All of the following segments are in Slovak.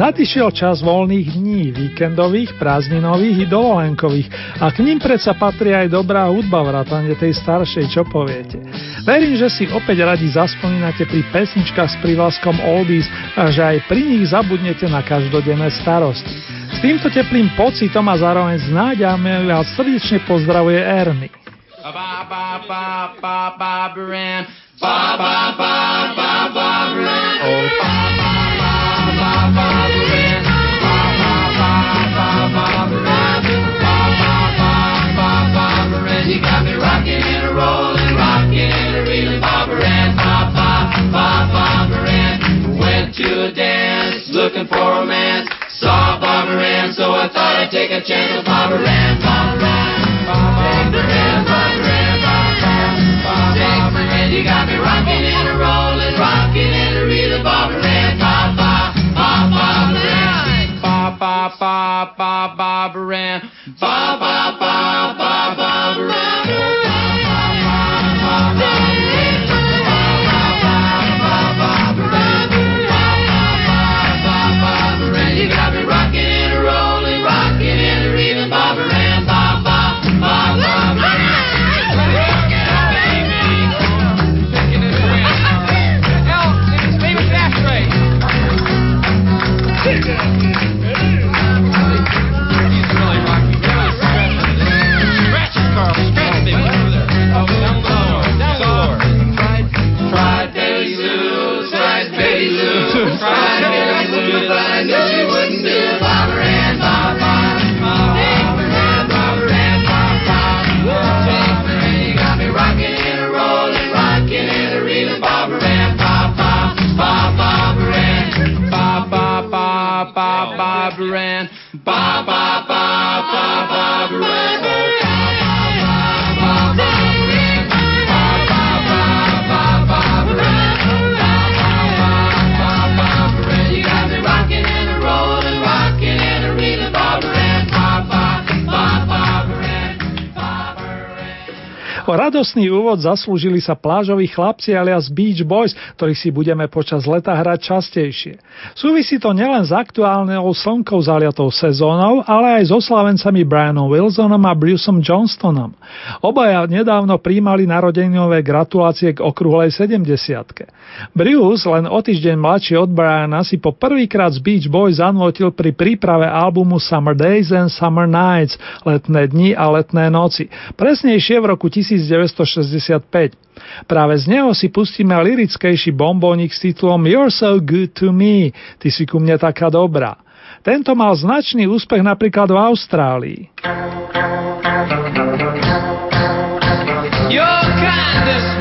Nadišiel čas voľných dní, víkendových, prázdninových i dovolenkových a k ním predsa patrí aj dobrá hudba vrátane tej staršej, čo poviete. Verím, že si opäť radi zaspomínate pri pesničkách s privlaskom Oldies a že aj pri nich zabudnete na každodenné starosti. S týmto teplým pocitom a zároveň s náďami vás srdečne pozdravuje Ernie. Ba, ba, ba, ba, ba, ba, ba, ba, ba, ba, ba, ba, ba, to a dance, looking for romance. Saw Barbara Ann, so I thought I'd take a chance with Barbara Ann. Barbara Ann, Barbara Ann, Barbara Ann, Barbara Ann. You got me rocking and a rolling, rocking and a reeling, Barbara Ann. Ba ba ba Barbara Ann. Ba ba ba ba Barbara Ann. Ba ba ba ba Barbara Ann. Radostný úvod zaslúžili sa plážoví chlapci alias Beach Boys, ktorých si budeme počas leta hrať častejšie. Súvisí to nielen s aktuálnou slnkou zaliatou sezónou, ale aj s oslavencami Brianom Wilsonom a Bruceom Johnstonom. Obaja nedávno príjmali narodeninové gratulácie k okrúhlej 70 Bruce, len o týždeň mladší od Briana, si po prvýkrát z Beach Boys zanvotil pri príprave albumu Summer Days and Summer Nights, letné dni a letné noci, presnejšie v roku 1900 1965. Práve z neho si pustíme lirickejší bombónik s titulom You're so good to me, ty si ku mne taká dobrá. Tento mal značný úspech napríklad v Austrálii. You're kind of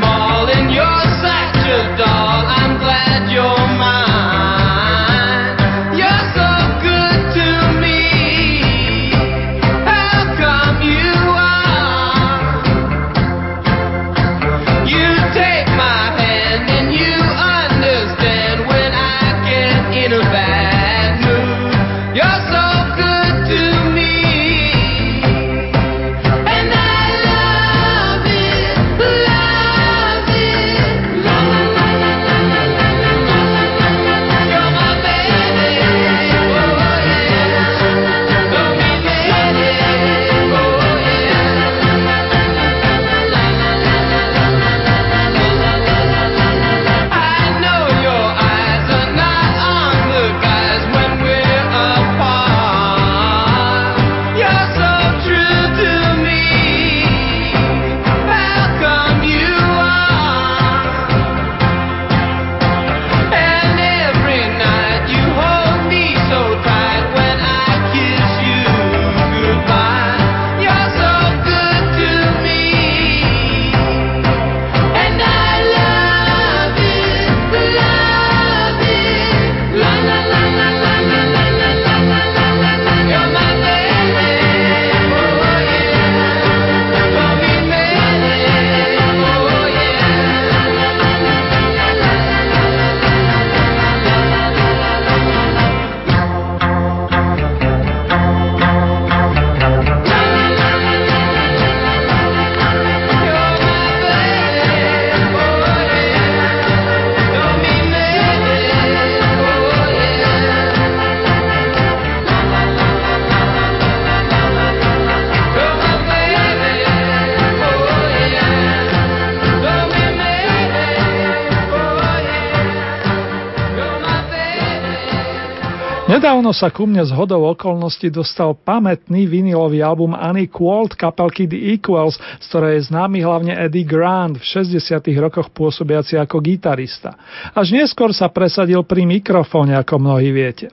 Nedávno sa ku mne z hodou okolností dostal pamätný vinilový album Annie Qualt kapelky The Equals, z ktorej je známy hlavne Eddie Grant, v 60 rokoch pôsobiaci ako gitarista. Až neskôr sa presadil pri mikrofóne, ako mnohí viete.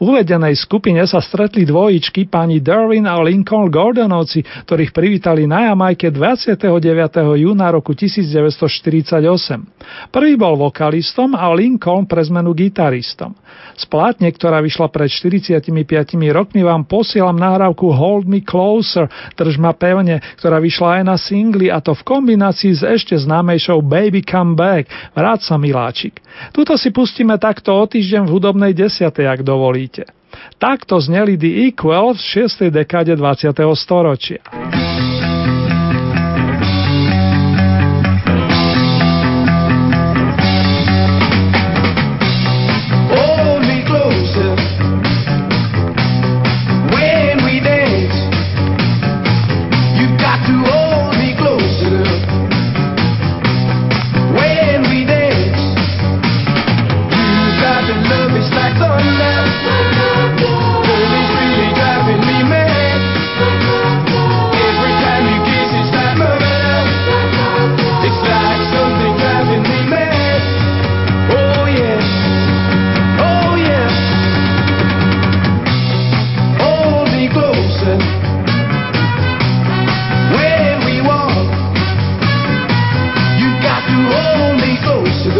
Uvedenej skupine sa stretli dvojičky pani Derwin a Lincoln Gordonovci, ktorých privítali na Jamajke 29. júna roku 1948. Prvý bol vokalistom a Lincoln pre zmenu gitaristom. Z plátne, ktorá vyšla pred 45 rokmi, vám posielam nahrávku Hold Me Closer, drž ma pevne, ktorá vyšla aj na singli a to v kombinácii s ešte známejšou Baby Come Back, Vráť sa miláčik. Tuto si pustíme takto o týždeň v hudobnej desiatej, ak dovolíte. Takto zneli The Equal v 6. dekáde 20. storočia.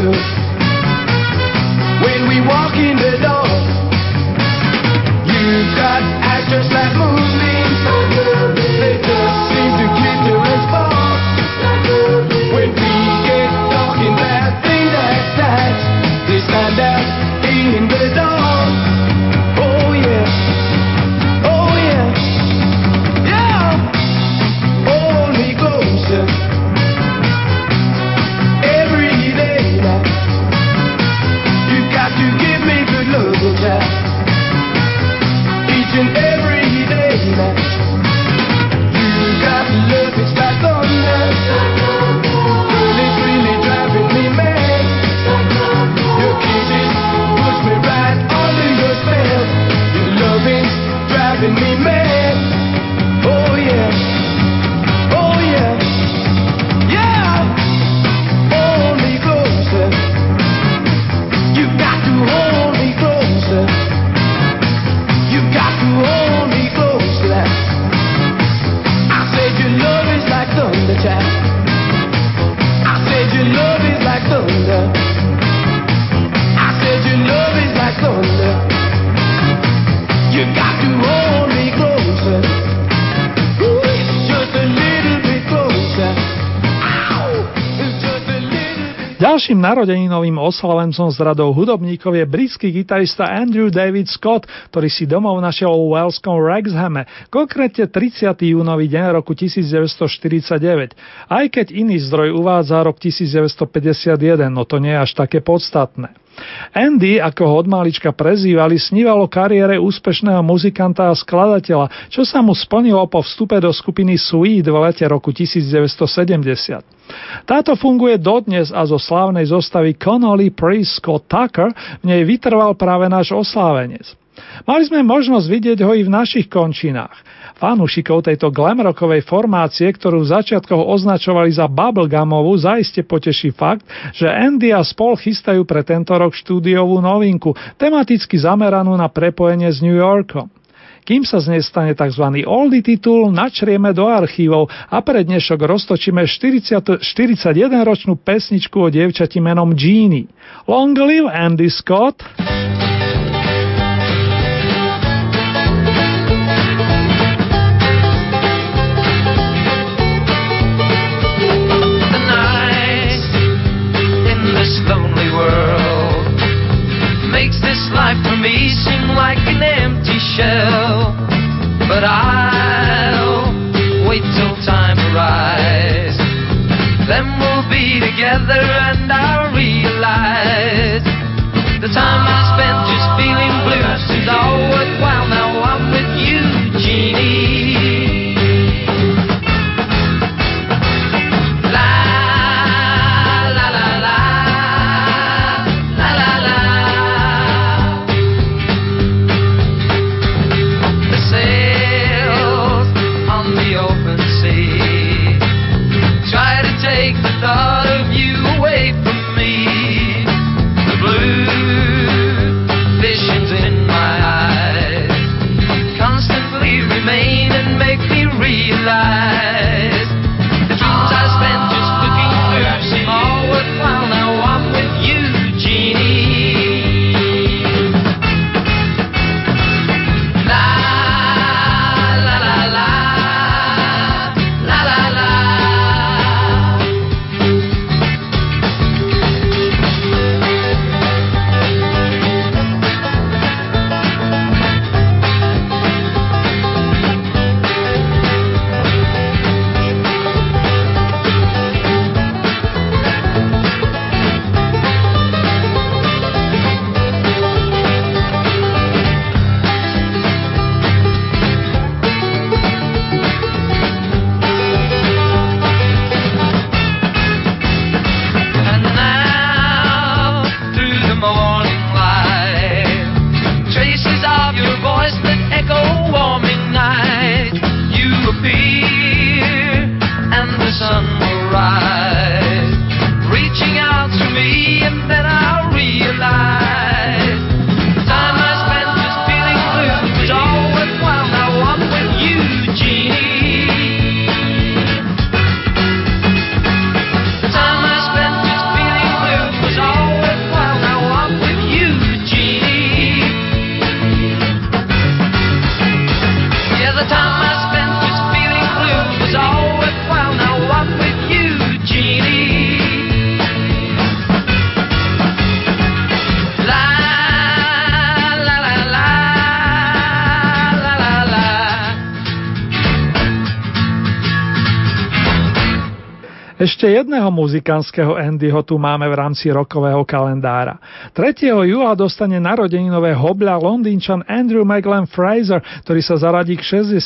you. Ďalším narodeninovým oslavencom z radou hudobníkov je britský gitarista Andrew David Scott, ktorý si domov našiel vo Waleskom Wrexhame, konkrétne 30. júnový deň roku 1949. Aj keď iný zdroj uvádza rok 1951, no to nie je až také podstatné. Andy, ako ho od malička prezývali, snívalo kariére úspešného muzikanta a skladateľa, čo sa mu splnilo po vstupe do skupiny Sweet v lete roku 1970. Táto funguje dodnes a zo slávnej zostavy Connolly Priest Scott Tucker v nej vytrval práve náš oslávenec. Mali sme možnosť vidieť ho i v našich končinách. Fanúšikov tejto glamrockovej formácie, ktorú v začiatkoch označovali za bubblegumovú, zaiste poteší fakt, že Andy a spol chystajú pre tento rok štúdiovú novinku, tematicky zameranú na prepojenie s New Yorkom. Kým sa z nej stane tzv. oldie titul, načrieme do archívov a pre dnešok roztočíme 40, 41-ročnú pesničku o dievčati menom Jeannie. Long live Andy Scott! Shell. But I'll wait till time arrives. Then we'll be together and I'll realize the time sunrise. Ešte jedného muzikantského Andyho tu máme v rámci rokového kalendára. 3. júla dostane narodeninové hobľa londýnčan Andrew McGlenn Fraser, ktorý sa zaradí k 60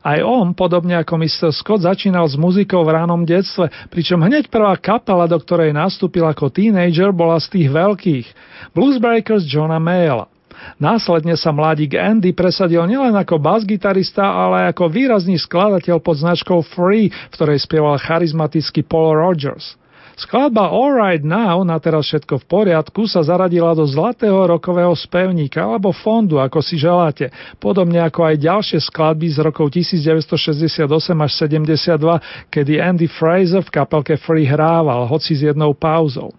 Aj on, podobne ako Mr. Scott, začínal s muzikou v ránom detstve, pričom hneď prvá kapela, do ktorej nastúpil ako teenager, bola z tých veľkých. Bluesbreakers Johna Mayla. Následne sa mladík Andy presadil nielen ako basgitarista, ale ako výrazný skladateľ pod značkou Free, v ktorej spieval charizmatický Paul Rogers. Skladba All Right Now, na teraz všetko v poriadku, sa zaradila do zlatého rokového spevníka alebo fondu, ako si želáte, podobne ako aj ďalšie skladby z rokov 1968 až 72, kedy Andy Fraser v kapelke Free hrával, hoci s jednou pauzou.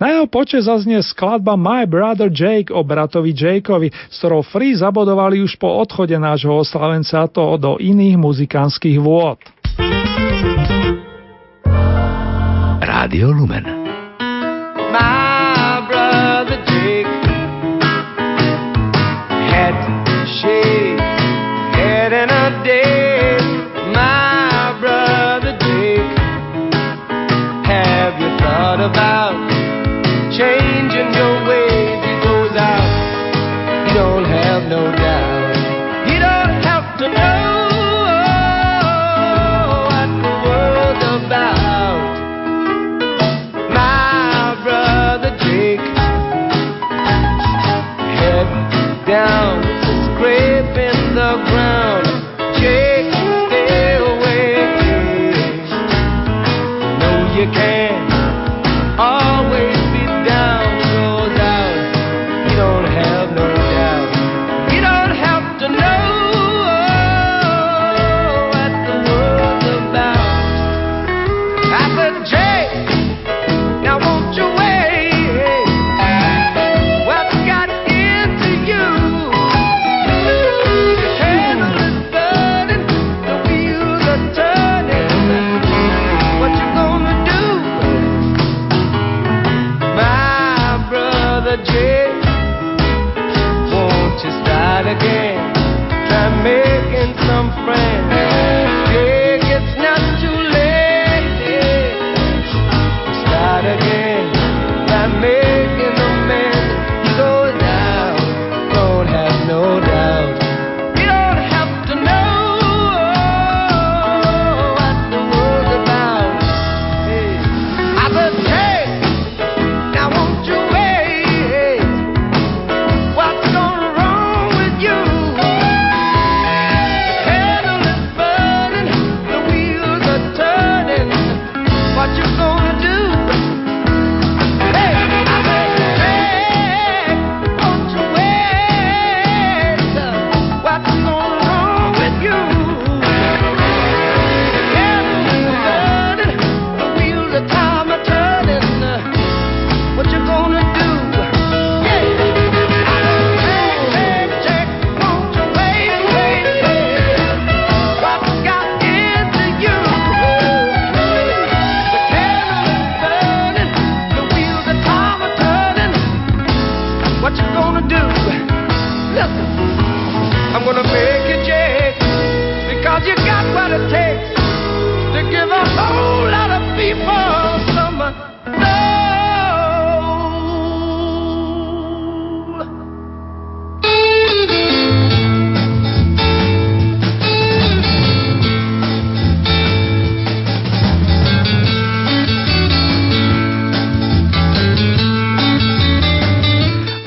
Na jeho poče zaznie skladba My Brother Jake o bratovi Jakeovi, s ktorou Free zabodovali už po odchode nášho oslavenca to do iných muzikánskych vôd. Rádio Lumen.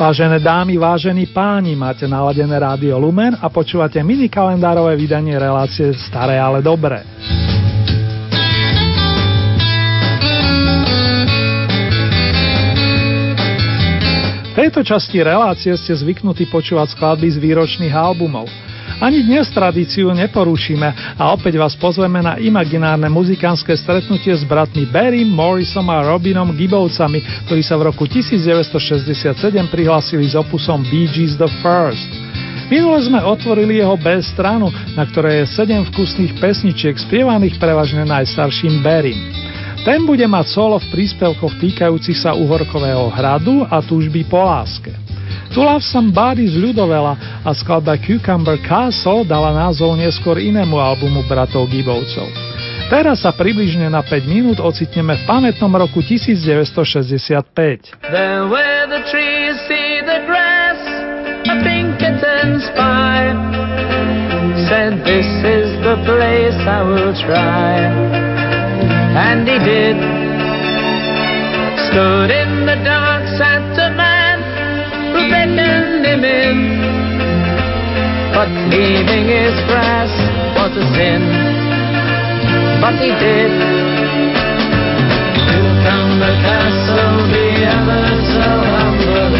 Vážené dámy, vážení páni, máte naladené rádio Lumen a počúvate mini kalendárové vydanie relácie Staré, ale dobré. V tejto časti relácie ste zvyknutí počúvať skladby z výročných albumov. Ani dnes tradíciu neporušíme a opäť vás pozveme na imaginárne muzikánske stretnutie s bratmi Barrym, Morrisom a Robinom Gibbovcami, ktorí sa v roku 1967 prihlásili s opusom Bee Gees The First. Minule sme otvorili jeho B stranu, na ktorej je 7 vkusných pesničiek spievaných prevažne najstarším Barrym. Ten bude mať solo v príspevkoch týkajúcich sa Uhorkového hradu a túžby po láske. To Love Somebody z ľudovela a skladba Cucumber Castle dala názov neskôr inému albumu bratov Gibovcov. Teraz sa približne na 5 minút ocitneme v pamätnom roku 1965. There where the trees see the grass, a Pinkerton spy said, This is the place I will try. And he did. Stood in him in. But leaving his grass was a sin but he did. Here come the castle, the ever so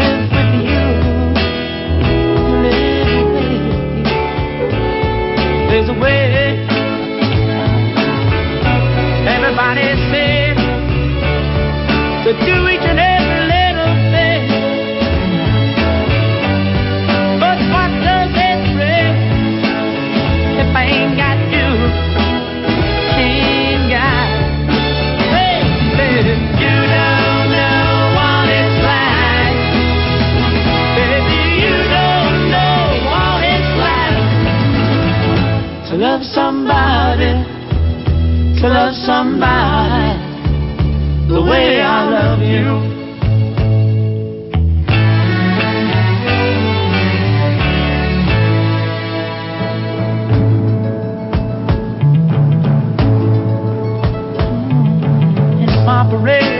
silent rain.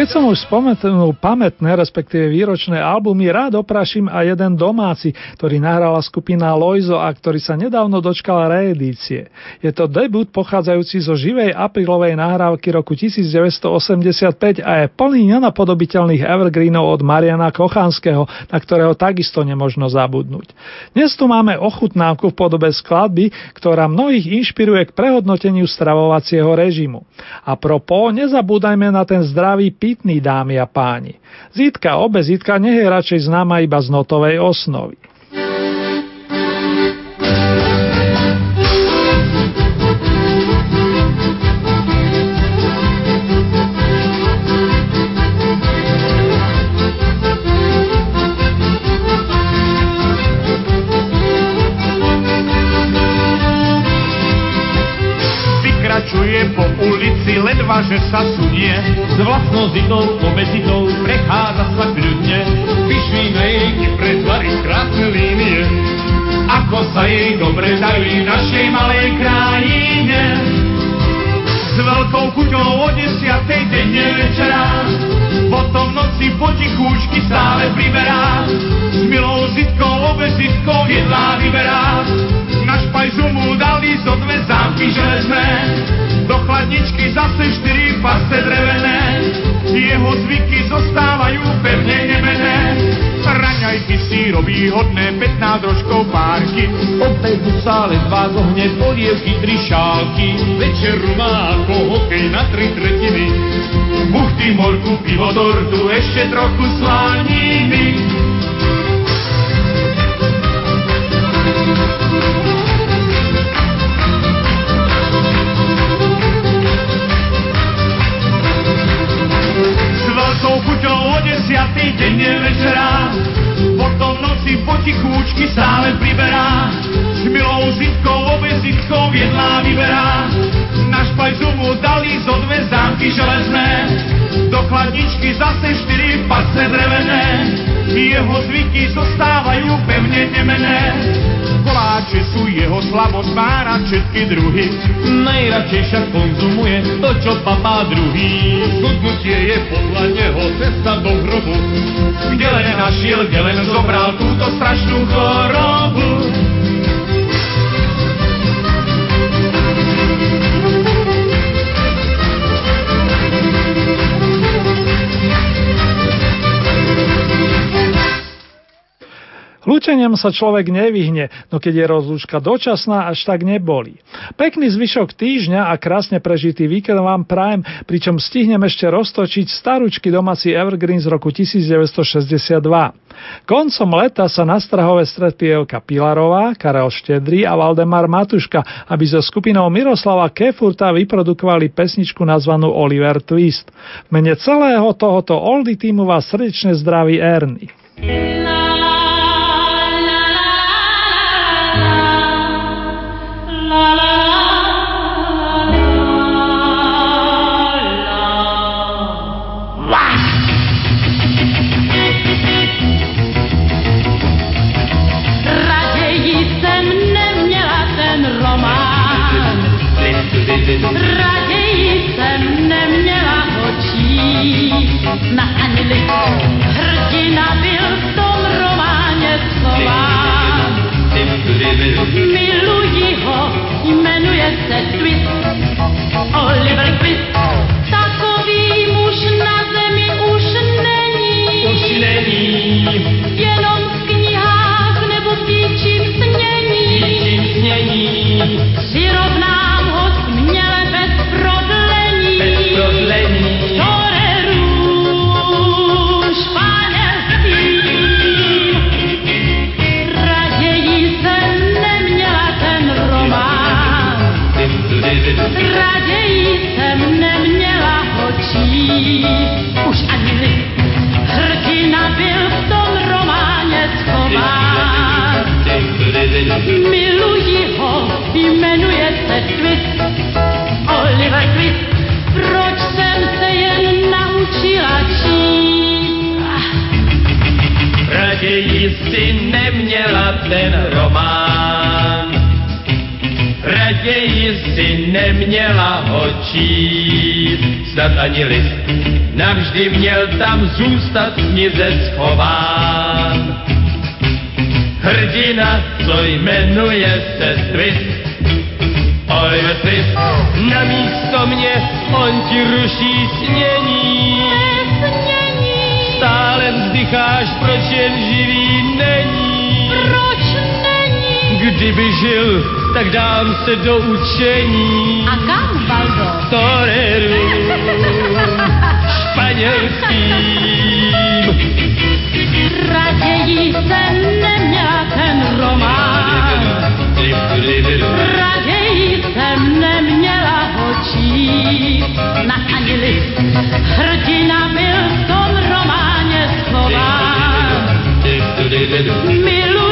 Keď som už spomenul pamätné, respektíve výročné albumy, rád opraším aj jeden domáci, ktorý nahrala skupina Loizo a ktorý sa nedávno dočkal reedície. Je to debut pochádzajúci zo živej aprílovej nahrávky roku 1985 a je plný nenapodobiteľných evergreenov od Mariana Kochanského, na ktorého takisto nemožno zabudnúť. Dnes tu máme ochutnávku v podobe skladby, ktorá mnohých inšpiruje k prehodnoteniu stravovacieho režimu. A propo, nezabúdajme na ten zdravý pitný, dámy a páni. Zítka obezitka nech je radšej známa iba z notovej osnovy. že sa s vlastnou zitou, obezitou, prechádza sa kľudne, vyšvíme jej pred tvary krásne línie, ako sa jej dobre darí našej malej krajine. S veľkou chuťou o desiatej denne večera, potom noci potichúčky stále priberá, s milou zitkou, obezitkou jedlá vyberá, na špajzu mu dali zo dve zámky železné, do chladničky zase štyri pasce drevené, jeho zvyky zostávajú pevne nemené. Raňajky si robí hodné 15 rožkov párky, obedu sa ledva zohne polievky, tri šálky. Večeru má ako hokej na tri tretiny, buchty, morku, pivo, tortu, ešte trochu slaniny. Desiatý deň večera, potom noci potichúčky stále priberá, s milou zitkou, obezitkou jedlá vyberá. Na špajzu mu dali zo dve zámky železné, do chladničky zase štyri pasce drevené, jeho zvyky zostávajú pevne nemené. Jeho slabosť, má všetky druhy. Najradšej však konzumuje to, čo papá druhý. Schudnutie je podľa neho cesta do hrobu. Kde len našiel, kde len zobral túto strašnú chorobu. Lúčeniam sa človek nevyhne, no keď je rozlúčka dočasná, až tak neboli. Pekný zvyšok týždňa a krásne prežitý víkend vám prajem, pričom stihnem ešte roztočiť staručky domáci Evergreen z roku 1962. Koncom leta sa na Strahove stretli Elka Pilarová, Karel Štedrý a Valdemar Matuška, aby so skupinou Miroslava Kefurta vyprodukovali pesničku nazvanú Oliver Twist. V mene celého tohoto oldie týmu vás srdečne zdraví Ernie. Navždy měl tam zůstat zmizet schován. Hrdina, co jmenuje se Twist, Oliver Twist, na místo mě on ti ruší snění. Stále vzdycháš, proč jen živý není. Proč není? Kdyby žil, tak dám se do učení. A kam, Baldo? nevěstím. Raději jsem neměl ten román, raději jsem neměla očí na ani. Hrdina byl v tom románě slován. Miluji